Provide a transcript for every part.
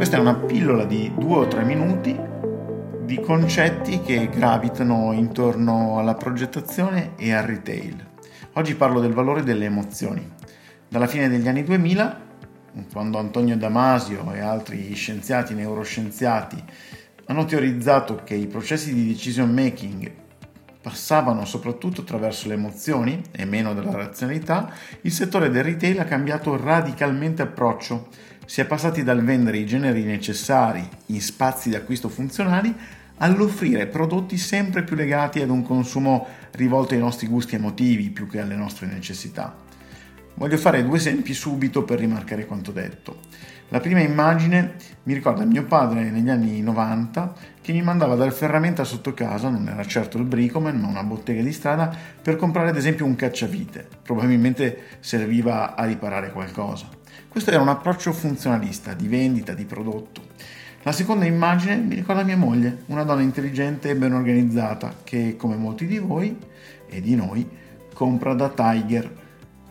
Questa è una pillola di due o tre minuti di concetti che gravitano intorno alla progettazione e al retail. Oggi parlo del valore delle emozioni. Dalla fine degli anni 2000, quando Antonio Damasio e altri scienziati neuroscienziati hanno teorizzato che i processi di decision making passavano soprattutto attraverso le emozioni e meno dalla razionalità, il settore del retail ha cambiato radicalmente approccio si è passati dal vendere i generi necessari in spazi di acquisto funzionali all'offrire prodotti sempre più legati ad un consumo rivolto ai nostri gusti emotivi più che alle nostre necessità. Voglio fare due esempi subito per rimarcare quanto detto. La prima immagine mi ricorda mio padre negli anni 90 che mi mandava dal ferramenta sotto casa, non era certo il Bricoman ma una bottega di strada, per comprare ad esempio un cacciavite. Probabilmente serviva a riparare qualcosa. Questo era un approccio funzionalista, di vendita, di prodotto. La seconda immagine mi ricorda mia moglie, una donna intelligente e ben organizzata che, come molti di voi e di noi, compra da Tiger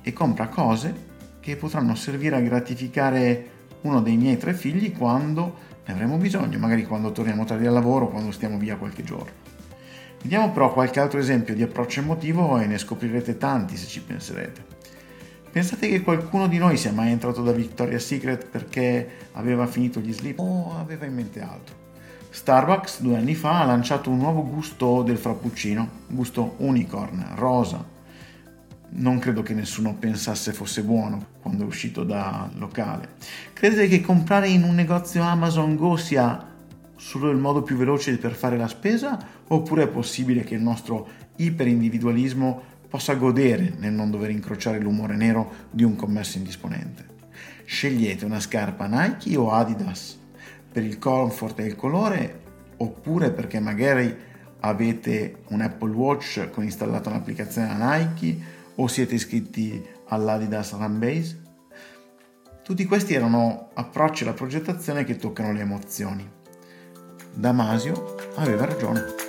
e compra cose che potranno servire a gratificare uno dei miei tre figli quando ne avremo bisogno, magari quando torniamo tardi al lavoro quando stiamo via qualche giorno. Vediamo però qualche altro esempio di approccio emotivo e ne scoprirete tanti se ci penserete. Pensate che qualcuno di noi sia mai entrato da Victoria's Secret perché aveva finito gli slip o aveva in mente altro? Starbucks due anni fa ha lanciato un nuovo gusto del frappuccino, gusto unicorn, rosa. Non credo che nessuno pensasse fosse buono quando è uscito dal locale. Credete che comprare in un negozio Amazon Go sia solo il modo più veloce per fare la spesa? Oppure è possibile che il nostro iperindividualismo possa godere nel non dover incrociare l'umore nero di un commesso indisponente. Scegliete una scarpa Nike o Adidas per il comfort e il colore oppure perché magari avete un Apple Watch con installata un'applicazione Nike o siete iscritti all'Adidas Runbase? Tutti questi erano approcci alla progettazione che toccano le emozioni. Damasio aveva ragione.